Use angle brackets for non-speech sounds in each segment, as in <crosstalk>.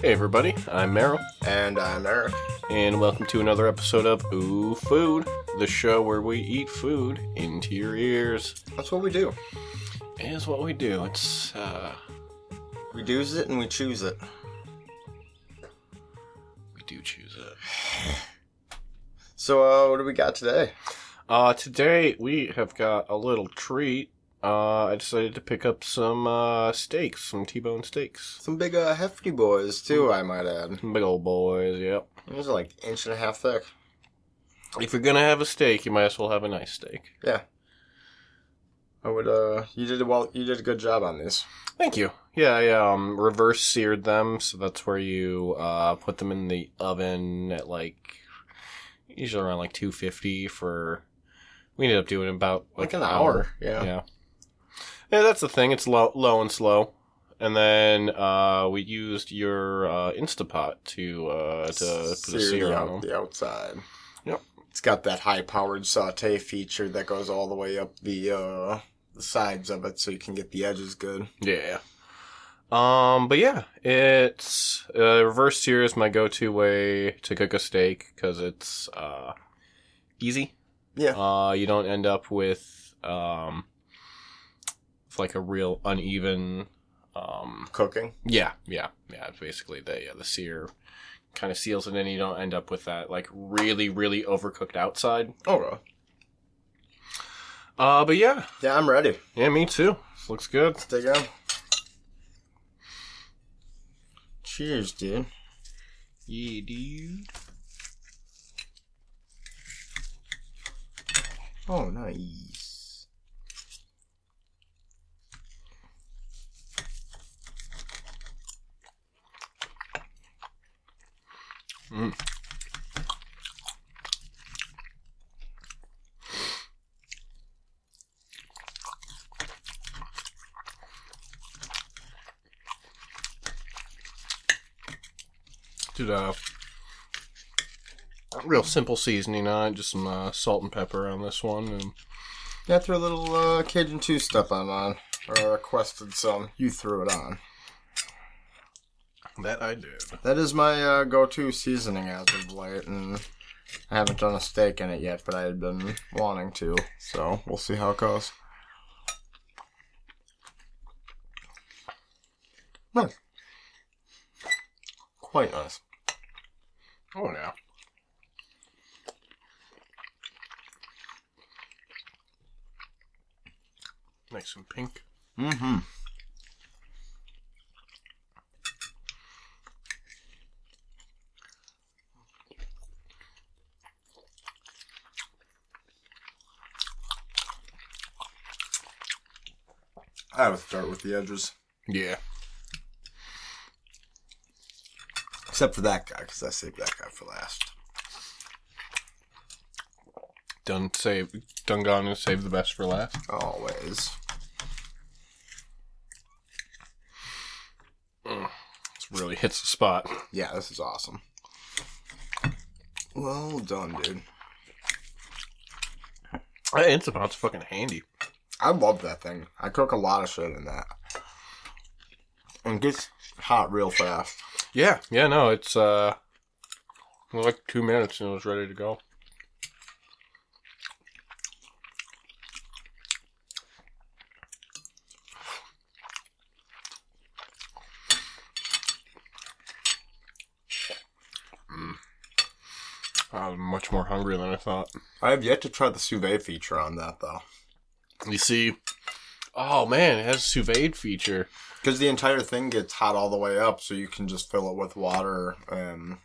Hey everybody, I'm Meryl, And I'm Eric. and welcome to another episode of Ooh Food, the show where we eat food into your ears. That's what we do. Is what we do. It's uh, We do's it and we choose it. we do choose it. <sighs> So, uh, what do we got today? Uh, today we have got a little treat. Uh, I decided to pick up some uh steaks, some T-bone steaks. Some big, uh, hefty boys, too, I might add. Big old boys, yep. These are like inch and a half thick. If you're gonna have a steak, you might as well have a nice steak. Yeah. I would, uh, you did well, you did a good job on this. Thank you. Yeah, I um, reverse seared them, so that's where you uh, put them in the oven at like usually around like two fifty for. We ended up doing about like, Like an hour, yeah. yeah. Yeah, that's the thing. It's low, low and slow, and then uh, we used your uh, Instapot to uh, to put a Sear on out, them. the outside. Yep. It's got that high-powered saute feature that goes all the way up the, uh, the sides of it so you can get the edges good. Yeah. Um, but yeah, it's uh, reverse sear is my go-to way to cook a steak because it's uh, easy. Yeah. Uh, you don't end up with um, like a real uneven. Um, Cooking. yeah, yeah, yeah. Basically the yeah, the sear kind of seals it in. You don't end up with that like really really overcooked outside. Oh, really? Uh, but yeah, Yeah, I'm ready. yeah, me too. This looks good. Let's dig in. Cheers, dude. Yeah, dude. Oh, nice. Mm. Did a real simple seasoning on it, just some uh, salt and pepper on this one, and Yeah, throw a little uh, Cajun two step on on, or requested some. You threw it on. That I did. That is my uh, go-to seasoning as of late, and I haven't done a steak in it yet, but I had been wanting to, so we'll see how it goes. Nice. Quite nice. Oh yeah. Nice and pink. Mm-hmm. I would start with the edges. Yeah. Except for that guy, because I saved that guy for last. Done save and save the best for last. Always. This really hits the spot. Yeah, this is awesome. Well done, dude. That Instapot's fucking handy. I love that thing. I cook a lot of shit in that. And it gets hot real fast. Yeah, yeah, no, it's uh like two minutes and it was ready to go. Mm. I'm much more hungry than I thought. I have yet to try the sous vide feature on that, though. You see, oh man, it has a sous vide feature. Because the entire thing gets hot all the way up, so you can just fill it with water and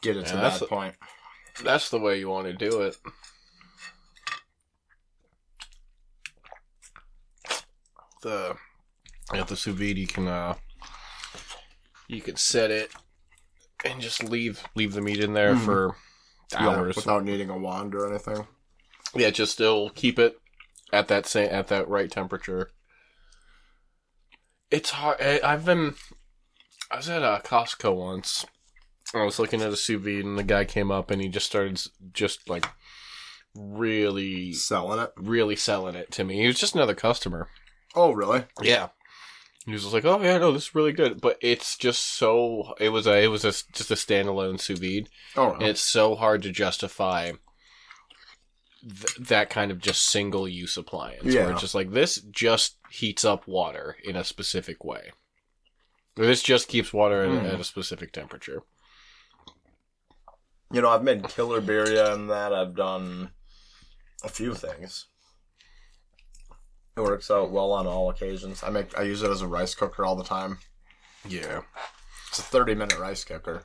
get it to Yeah, that's that a- point. That's the way you want to do it. The at the sous vide, you can uh, you can set it and just leave leave the meat in there Mhm. for Yeah, hours. without needing a wand or anything. Yeah, just still keep it at that same at that right temperature. It's hard. I- I've been. I was at a Costco once. I was looking at a sous vide, and the guy came up, and he just started just like really, Selling it. really selling it to me. He was just another customer. Oh, really? Yeah. He was just like, "Oh yeah, no, this is really good," but it's just so. It was a. It was a, just a standalone sous vide. Oh, And it's so hard to justify th- that kind of just single use appliance. Where it's just like this just heats up water in a specific way. Or This just keeps water Mm. at a specific temperature. you know, I've made killer birria and that. I've done a few things. It works out well on all occasions. I make I use it as a rice cooker all the time. Yeah. It's a thirty minute rice cooker.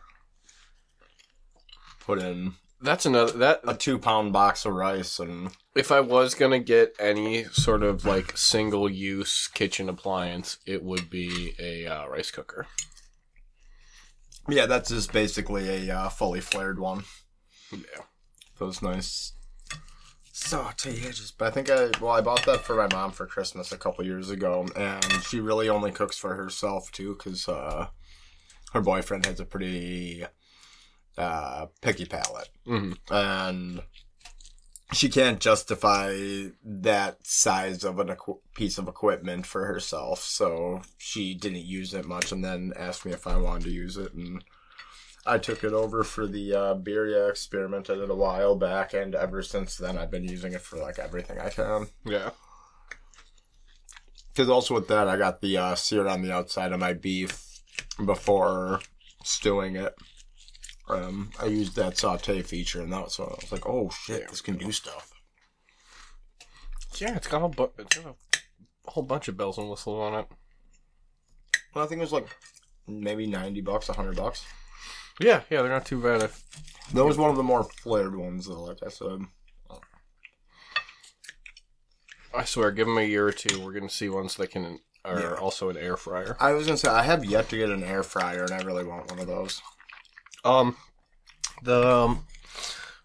Put in That's another that a two pound box of rice and if I was gonna get any sort of like single use kitchen appliance, it would be a uh, rice cooker. yeah, that's just basically a uh, fully flared one. Yeah. Those nice saute edges. But I think I well I bought that for my mom for Christmas a couple years ago, and she really only cooks for herself too, because uh, her boyfriend has a pretty uh, picky palate, hmm and she can't justify that size of a equi- piece of equipment for herself, so she didn't use it much, and then asked me if I wanted to use it, and I took it over for the uh, Birria experiment I did a while back, and ever since then I've been using it for like everything I can. Yeah. Because also with that, I got the uh, seared on the outside of my beef before stewing it. Um, I used that saute feature, and that was so I was like, "Oh shit, this can do stuff." Yeah, it's got a, bu- it's got a whole bunch of bells and whistles on it. Well, I think it was like maybe ninety bucks, hundred bucks. Yeah, yeah, they're not too bad. If, That was one of the more flared ones, though. Like I said, I swear, give them a year or two, we're gonna see ones that can are Yeah. also an air fryer. I was gonna say I have yet to get an air fryer, and I really want one of those. Um, the um,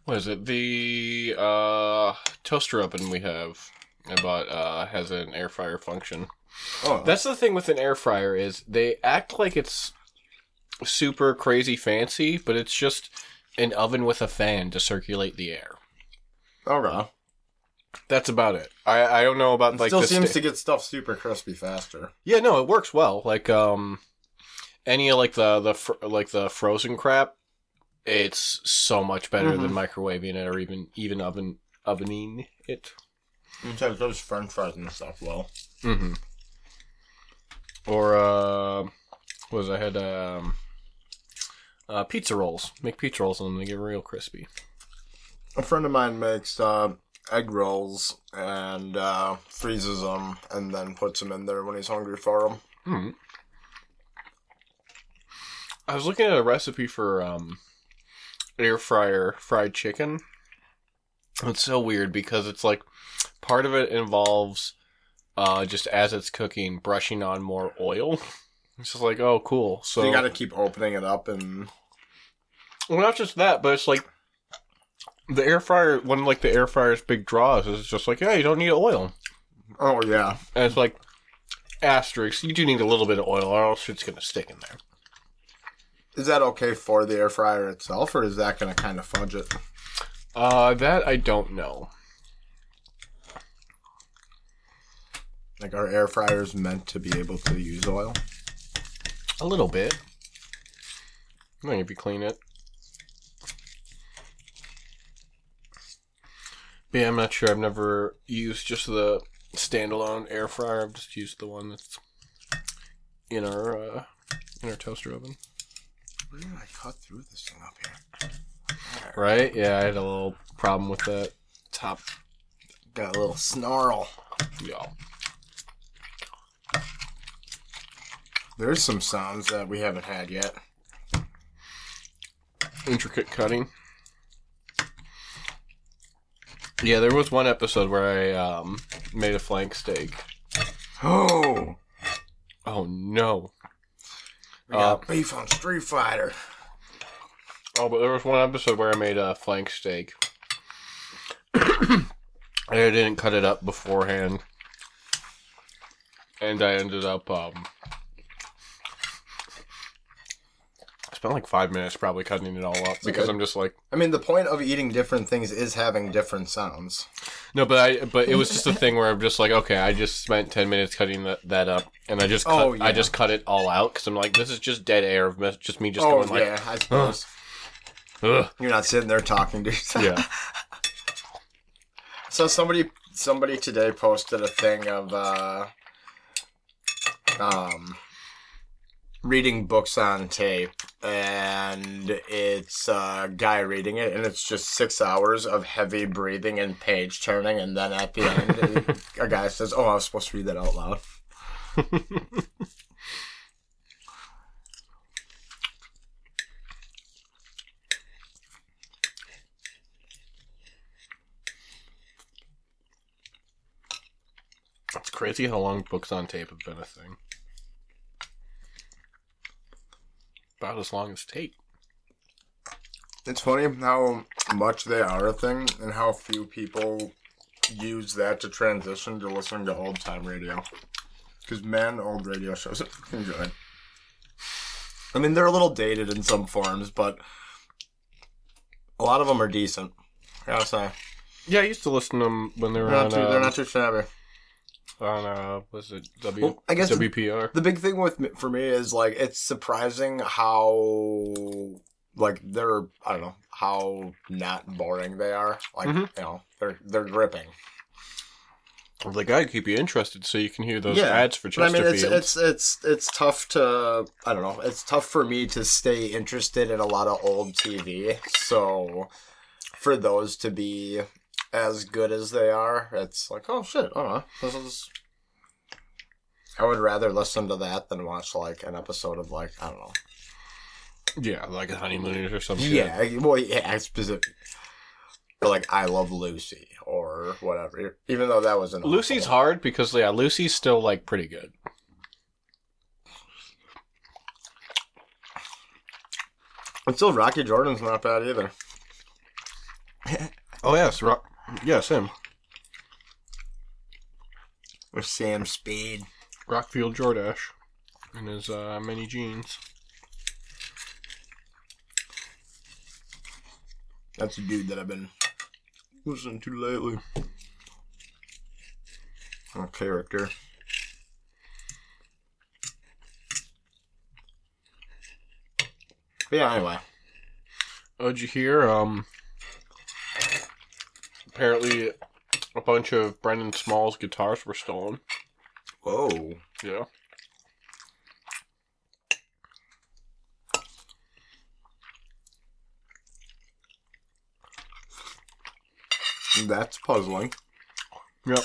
what is it? The uh toaster oven we have I bought uh has an air fryer function. Oh, That's the thing with an air fryer is they act like it's super crazy fancy, but it's just an oven with a fan to circulate the air. okay. That's about it. I I don't know about like. It like still seems sta- to get stuff super crispy faster. Yeah, no, it works well. Like um, any of like the the fr- like the frozen crap, it's so much better than microwaving it or even even oven ovening it. Sometimes those French fries and stuff. Well, Mm-hmm. Or uh, what was I had um, uh, pizza rolls. Make pizza rolls and they get real crispy. a friend of mine makes uh, egg rolls and uh, freezes them, and then puts them in there when he's hungry for them. Hmm. I was looking at a recipe for um, air fryer fried chicken. It's so weird because it's like part of it involves uh, just as it's cooking, brushing on more oil. It's just like, oh, cool. So, So you got to keep opening it up and well, not just that, but it's like the air fryer. One of like the air fryer's big draws is just like, yeah, you don't need oil, oh yeah, and it's like asterisk. You do need a little bit of oil, or else it's gonna stick in there. Is that okay for the air fryer itself, or is that going to kind of fudge it? Uh, that I don't know. Like are air fryers meant to be able to use oil? A little bit. I think if you clean it. But yeah, I'm not sure. I've never used just the standalone air fryer. I've just used the one that's in our uh, in our toaster oven. Where did I cut through this thing up here? Right? Yeah, I had a little problem with that top. Got a little snarl. Yeah. There's some sounds that we haven't had yet. Intricate cutting. Yeah, there was one episode where I um, made a flank steak. <gasps> Oh, Oh no. We got beef on Street Fighter. Oh, but there was one episode where I made a flank steak. <coughs> and I didn't cut it up beforehand. And I ended up, um. I spent like five minutes probably cutting it all up because okay. I'm just like. I mean, the point of eating different things is having different sounds. No, but I. But it was just a thing where I'm just like, okay, I just spent 10 minutes cutting that, that up. and I just cut, Oh, yeah. I just cut it all out because I'm like, this is just dead air of me- just me just oh going like, yeah, I suppose <gasps> Ugh. you're not sitting there talking to yourself. yeah. <laughs> So somebody somebody today posted a thing of uh um reading books on tape and it's a guy reading it and it's just six hours of heavy breathing and page turning and then at the end <laughs> a guy says oh i was supposed to read that out loud It's crazy how long books on tape have been a thing. About as long as tape. it's funny how much they are a thing and how few people use that to transition to listening to old time radio because man old radio shows are good I mean, they're a little dated in some forms, but a lot of them are decent. I gotta say, Yeah, I used to listen to them when they were they're on. not, too, uh, they're not too shabby. On uh, was it W Well, I guess- WPR? The big thing with for me is like it's surprising how like they're I don't know how not boring they are. Like Mhm. you know they're they're gripping. They gotta keep you interested so you can hear those Yeah, ads for But I mean, it's it's it's it's tough to I don't know. It's tough for me to stay interested in a lot of old TV. So for those to be as good as they are, it's like oh shit, I don't know. This is. I would rather listen to that than watch like an episode of like I don't know. yeah, like a honeymooners or something. Yeah, well, yeah, specific. Like I Love Lucy or whatever. Even though that was an Lucy's awful- hard because yeah, Lucy's still like pretty good. And still, Rocky Jordan's not bad either. <laughs> Oh yes, Ro- yes, Sam. With Sam Spade. Rockfield Jordash in his uh, many jeans. That's a dude that I've been listening to lately. A character. But yeah, anyway. Oh, did you hear? Um, apparently, a bunch of Brendan Small's guitars were stolen. Whoa. Yeah. That's puzzling. Yep.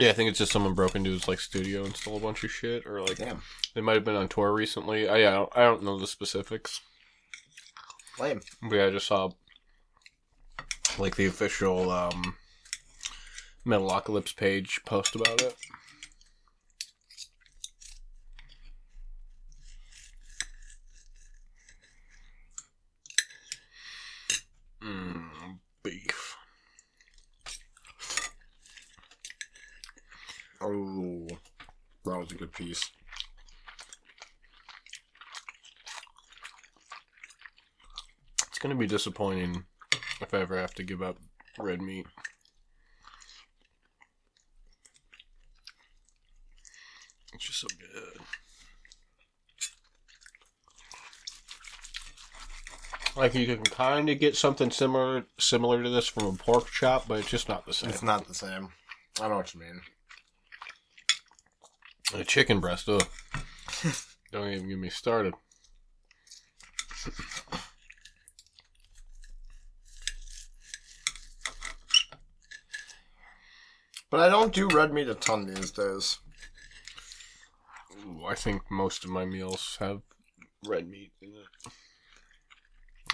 Yeah, I think it's just someone broke into his like studio and stole a bunch of shit, or like Damn. they might have been on tour recently. I I don't, I don't know the specifics, Lame. but yeah, I just saw like the official um, Metalocalypse page post about it. Mm, beef. Oh. That was a good piece. It's gonna be disappointing if I ever have to give up red meat. It's just so good. Like you can kind of get something similar similar to this from a pork chop, but it's just not the same. It's not the same. I know what you mean. A chicken breast, ugh. <laughs> Don't even get me started. But I don't do red meat a ton these days. Ooh, I think most of my meals have red meat in it.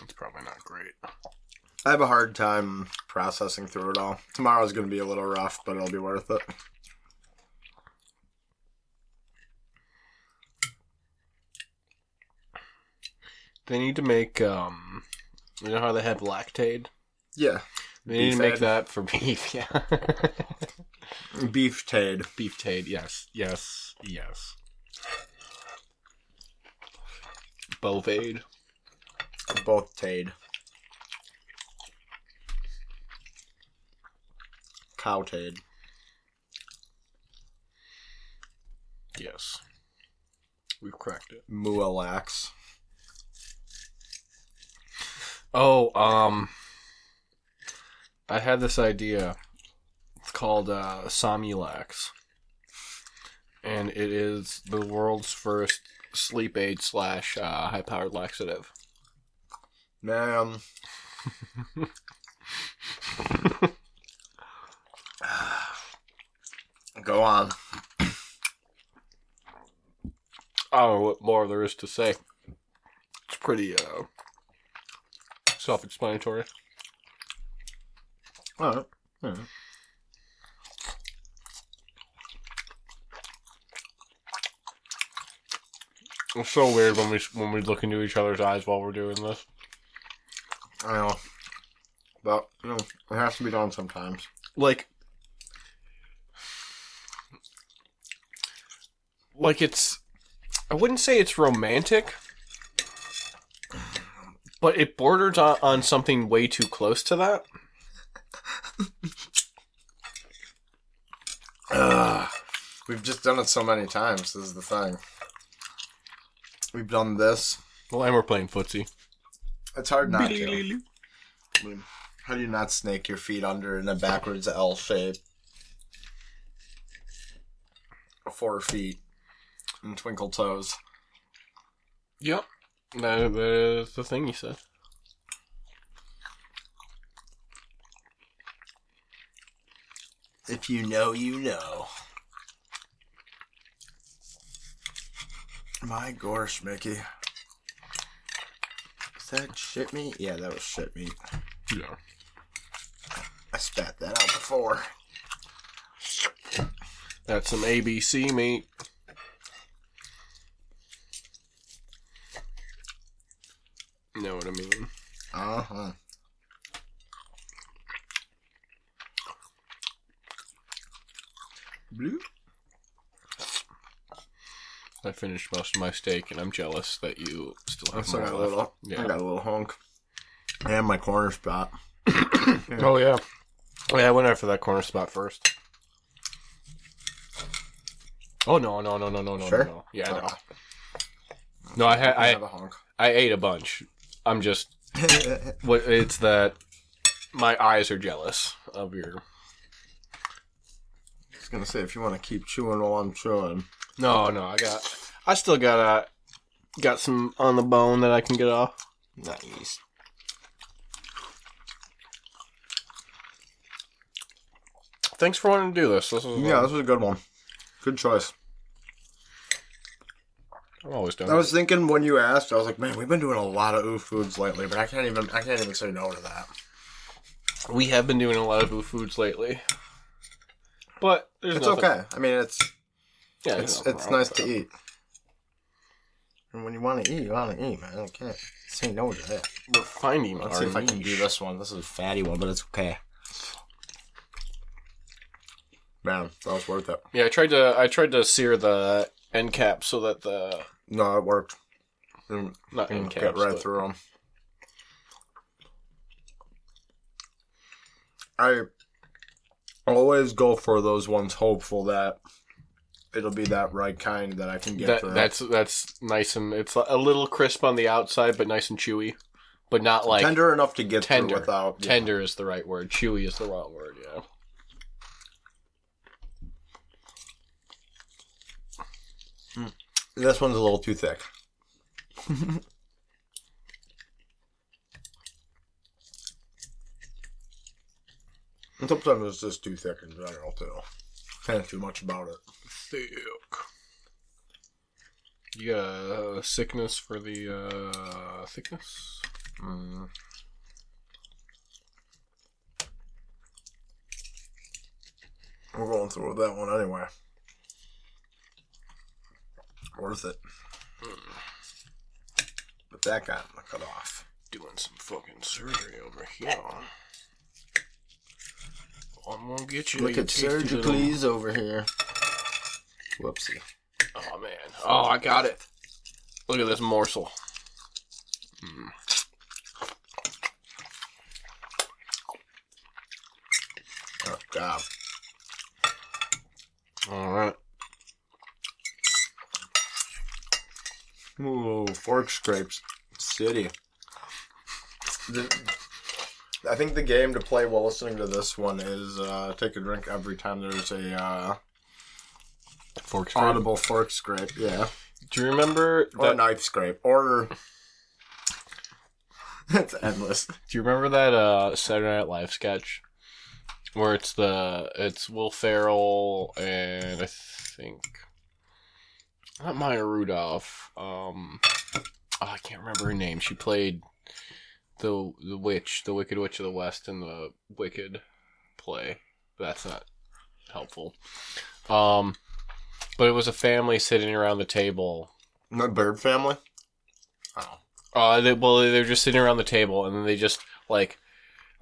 It's probably not great. I have a hard time processing through it all. Tomorrow's going to be a little rough, but it'll be worth it. They need to make um you know how they have lactaid? Yeah. They need to make that for <laughs> beef, yeah. Beef tade. beef tade, yes, yes, yes. Bovade. Both tade. Cow tade. Yes. We've cracked it. Mualax. Oh, um, I had this idea. It's called uh, Somulax, and it is the world's first sleep aid slash uh, high powered laxative. Man. <sighs> Go on. I don't know what more there is to say. It's pretty uh, self explanatory. Alright. Alright. It's so weird when we when we look into each other's eyes while we're doing this. I know. But, you know, it has to be done sometimes. Like, like it's. I wouldn't say it's romantic, but it borders on, on something way too close to that. Ugh. We've just done it so many times, this is the thing. We've done this. Well, and we're playing footsie. It's hard not to. I mean, how do you not snake your feet under in a backwards L shape? Four feet and twinkle toes. Yep, that, that is the thing you said. If you know, you know. My gosh, Mickey. Is that shit meat? Yeah, that was shit meat. Yeah. I spat that out before. That's some ABC meat. Know what I mean? Uh huh. Finished most of my steak, and I'm jealous that you still I have still more got a left. little. Yeah. I got a little hunk. And my corner spot. Oh yeah. Oh yeah, I went after that corner spot first. Oh no no no no no no Sure? no no. Yeah no. Uh, No, I had I I have a hunk. I ate a bunch. I'm just <laughs> what it's that my eyes are jealous of your. I was gonna say if you want to keep chewing while I'm chewing. No no, I got I still got uh got some on the bone that I can get off. Nice. Thanks for wanting to do this. This is Yeah, this was a good one. Good choice. I'm always down. I was thinking when you asked, I was like, man, we've been doing a lot of ooh foods lately, but I can't even I can't even say no to that. we have been doing a lot of ooh foods lately, but there's It's nothing- okay. I mean, it's Yeah, it's it's nice to eat. And when you want to eat, you want to eat, man. I can't care. say no to that. We're finding Let's our see if I can do this one. This is a fatty one, but it's okay. Man, that was worth it. Yeah, I tried to I tried to sear the end cap so that the No, it worked. And, not and end get caps, right but- through them. I always go for those ones, hopeful that it'll be that right kind that I can get That, that's that's nice and it's a little crisp on the outside, but nice and chewy, but not like tender. enough to get tender. through without Tender is the right word. Chewy is the wrong word. Yeah. Hmm. This one's a little too thick. <laughs> and sometimes it's just too thick in general too. Can't do much about it. Thick. You got a sickness for the uh, thickness? Mm. We're going through with that one anyway. Worth it. But that got cut off. Doing some fucking surgery over here. I'm gonna get you. Look at Surgical's over here. Whoopsie. Oh man. Oh, I got it. Look at this morsel. Mm. Oh, God. All right. Ooh, fork scrapes. City. The, I think the game to play while listening to this one is uh, take a drink every time there's a uh, Fork scrape. audible fork scrape. Yeah. Do you remember Or that? knife scrape. Or. <laughs> that's endless. Do you remember that uh, Saturday Night Live sketch where it's the it's Will Ferrell and I think not Maya Rudolph. Um, oh, I can't remember her name. She played the the witch, the Wicked Witch of the West, in the Wicked play. But that's not helpful. Um, but it was a family sitting around the table My bird family? Oh. Uh, they, well, they're just sitting around the table, and then they just like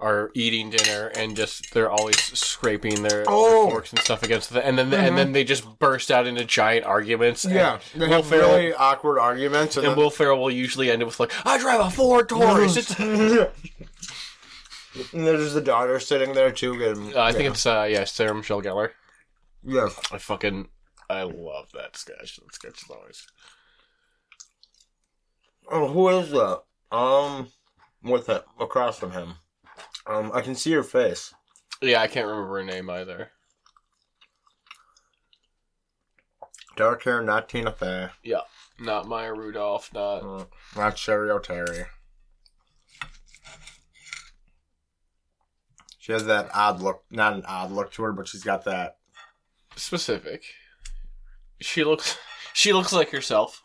are eating dinner, and just they're always scraping their, their Oh. forks and stuff against the, and then Mhm. and then they just burst out into giant arguments. and- Yeah. They Will have Ferrell- really awkward arguments. And, And then- Will Ferrell will usually end it with like, "I drive a Ford <laughs> Taurus." It's, uh, <laughs> and there's the daughter sitting there too. Getting, I think it's uh, yeah, Sarah Michelle Gellar. yeah. I fucking I love that sketch. That sketch is always. Oh, who is that? Um, with him, across from him. Um, I can see her face. Yeah, I can't remember her name either. Dark hair, not Tina Fey. Yeah, not Maya Rudolph. Not Uh, not Cheri Oteri. She has that odd look. Not an odd look to her, but she's got that. specific. She looks. <laughs> She looks like herself.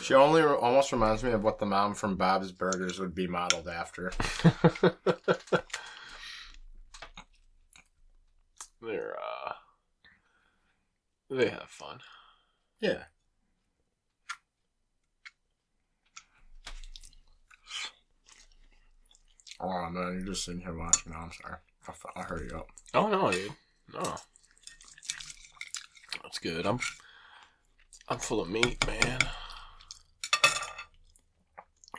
She only almost reminds me of what the mom from Bob's Burgers would be modeled after. <laughs> They're uh they have fun. Yeah. Oh man, you're just sitting here watching. No, I'm sorry. I'll, I'll hurry up. Oh no, dude. No. That's good. I'm I'm full of meat, man.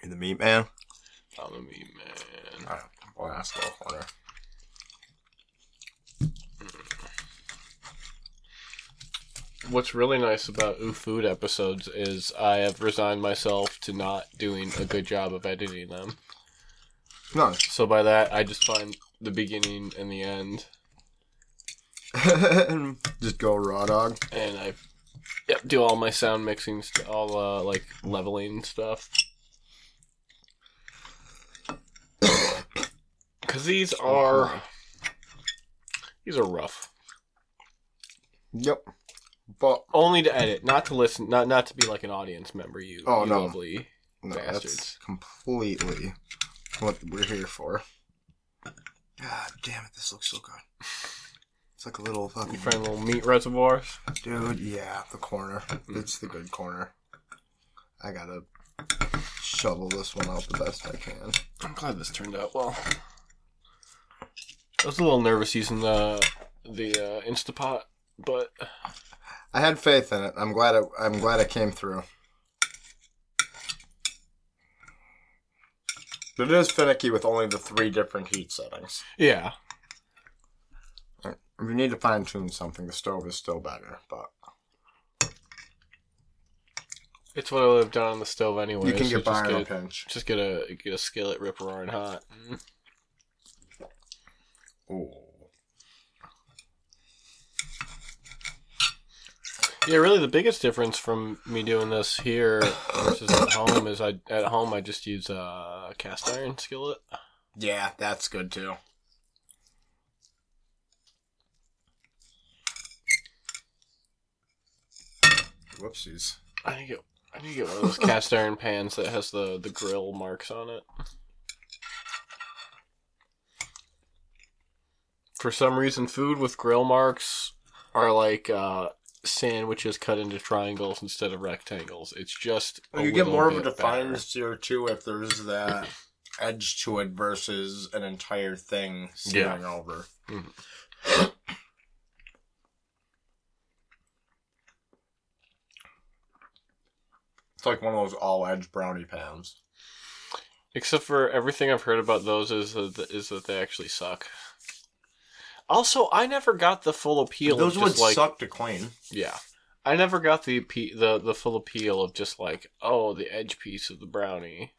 You're the meat man. I'm a meat man. Alright, boy, that's a little corner. What's really nice about Ooh Food episodes is I have resigned myself to not doing a good job of editing them. No. So by that I just find the beginning and the end <laughs> just go raw dog. and I yep, do all my sound mixing, st- all uh, like leveling stuff. <coughs> Because these are these are rough. Yep. But Only to edit, not to listen, not not to be like an audience member. You, Oh, you no. lovely. no, Bastards. that's completely what we're here for. God damn it, this looks so good. It's like a little fucking You find little meat reservoirs. dude. Yeah, the corner. It's the good corner. I gotta shovel this one out the best I can. I'm glad this turned out well. I was a little nervous using the the uh, Instapot, but I had faith in it. I'm glad it. I'm glad it came through. But it is finicky with only the three different heat settings. yeah, you need to fine tune something, the stove is still better. But it's what I would have done on the stove anyway. you can get by on a get, pinch. just get a get a skillet rip roaring hot. Ooh. Yeah, really, the biggest difference from me doing this here versus at home is I at home I just use a cast iron skillet. Yeah, that's good too. Whoopsies. I need to get I need to get one of those cast <laughs> iron pans that has the the grill marks on it. For some reason, food with grill marks are like uh, sandwiches cut into triangles instead of rectangles. It's just you get more of a defined better. too if there's that edge to it versus an entire thing searing over. Mhm. It's like one of those all edge brownie pans. Except for everything I've heard about those is that, is that they actually suck. Also, I never got the full appeal. Those of would just like suck to clean. yeah, I never got the the the full appeal of just like oh the edge piece of the brownie.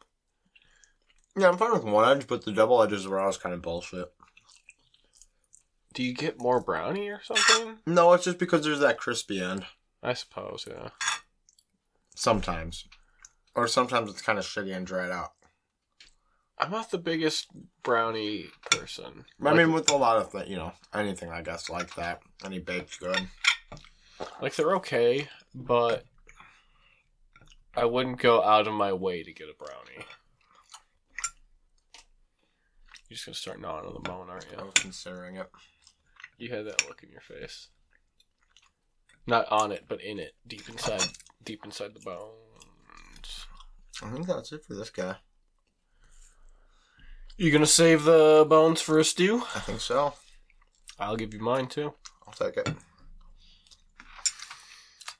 Yeah, I'm fine with one edge, but the double edges were always kind of bullshit. Do you get more brownie or something? No, it's just because there's that crispy end. I suppose, yeah. Sometimes. Or sometimes it's kind of shitty and dried out. I'm not the biggest brownie person. I Like- mean, with a lot of things, you know, anything I guess like that. Any baked good. like they're okay, but I wouldn't go out of my way to get a brownie. You're just gonna start gnawing on the bone, aren't you? I'm considering it. You had that look in your face. Not on it, but in it, deep inside, deep inside the bones. I think that's it for this guy. You gonna save the bones for a stew? I think so. I'll give you mine too. I'll take it.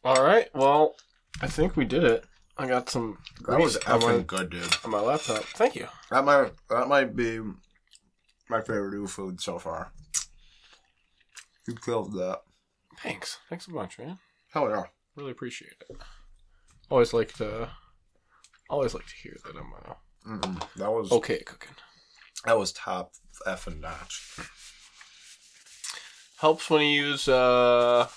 All right. Well, I think we did it. I got some That was my, effing good, dude. on my laptop. Thank you. That might that might be my favorite new food so far. You killed that. Thanks. Thanks a bunch, man. Hell yeah. Really appreciate it. Always like to. Always like to hear that I'm uh, Mm-mm. That was okay at cooking. that was top F and notch. Helps when you use uh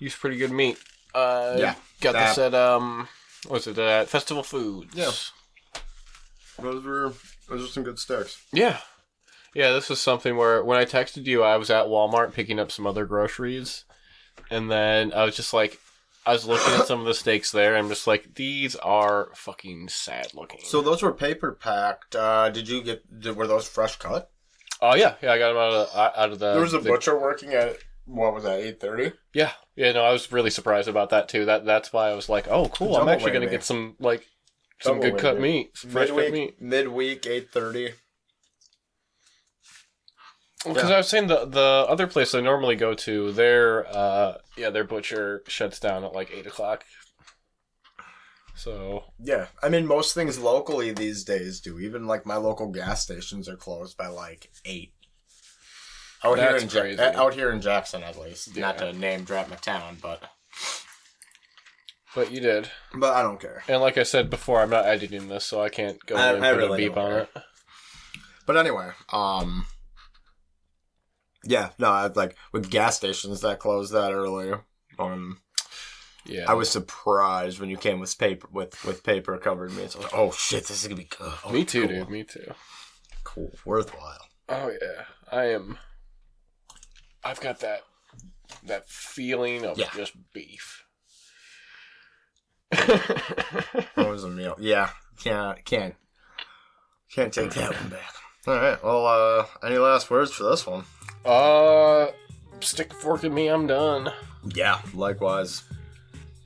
use pretty good meat. Uh, Yeah, got that- this at um, what was it at Festival Foods? Yeah. Those were those are some good sticks. yeah, yeah. This was something where when I texted you, I was at Walmart picking up some other groceries, and then I was just like, I was looking at some of the steaks there. And I'm just like, these are fucking sad looking. So those were paper packed. Uh, did you get? Did, were those fresh cut? oh yeah, yeah. I got them out of the, out of the. there was a the- butcher working at what was that? Eight thirty. Yeah, yeah. No, I was really surprised about that too. That that's why I was like, oh, cool. I'm actually gonna whammy. get some like some Double good cut meat, some fresh cut meat. Midweek, midweek, eight thirty. Because Yeah. I was saying the the other place I normally go to, their uh yeah, their butcher shuts down at like eight o'clock. So Yeah, I mean most things locally these days do. Even like my local gas stations are closed by like eight. Out here in Ja- out here in Jackson, at least. Not to name drop my town, but but you did. but I don't care. And like I said before, I'm not editing this, so I can't go I- and I put really a beep on it. But anyway, um, yeah, no, I, like with gas stations that closed that early. Um, Yeah. I was surprised when you came with paper with with paper covered meats. I was like, oh shit, this is gonna be good. Oh, Me too, cool. dude, me too. Cool, worthwhile. Oh yeah. I am I've got that that feeling of Yeah. just beef. That <laughs> was a meal. Yeah, can't can't can't take that one back. All right. Well, uh, any last words for this one? Uh stick a fork in me, I'm done. Yeah. Likewise.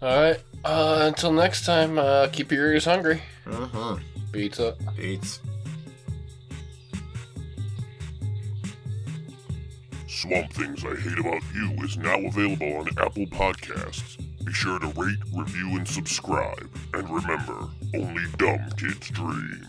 Alright. Uh until next time, uh keep your ears hungry. Mm-hmm. Pizza. Beats. Swamp Things I Hate About You is now available on Apple Podcasts. Be sure to rate, review, and subscribe. And remember, only dumb kids dream.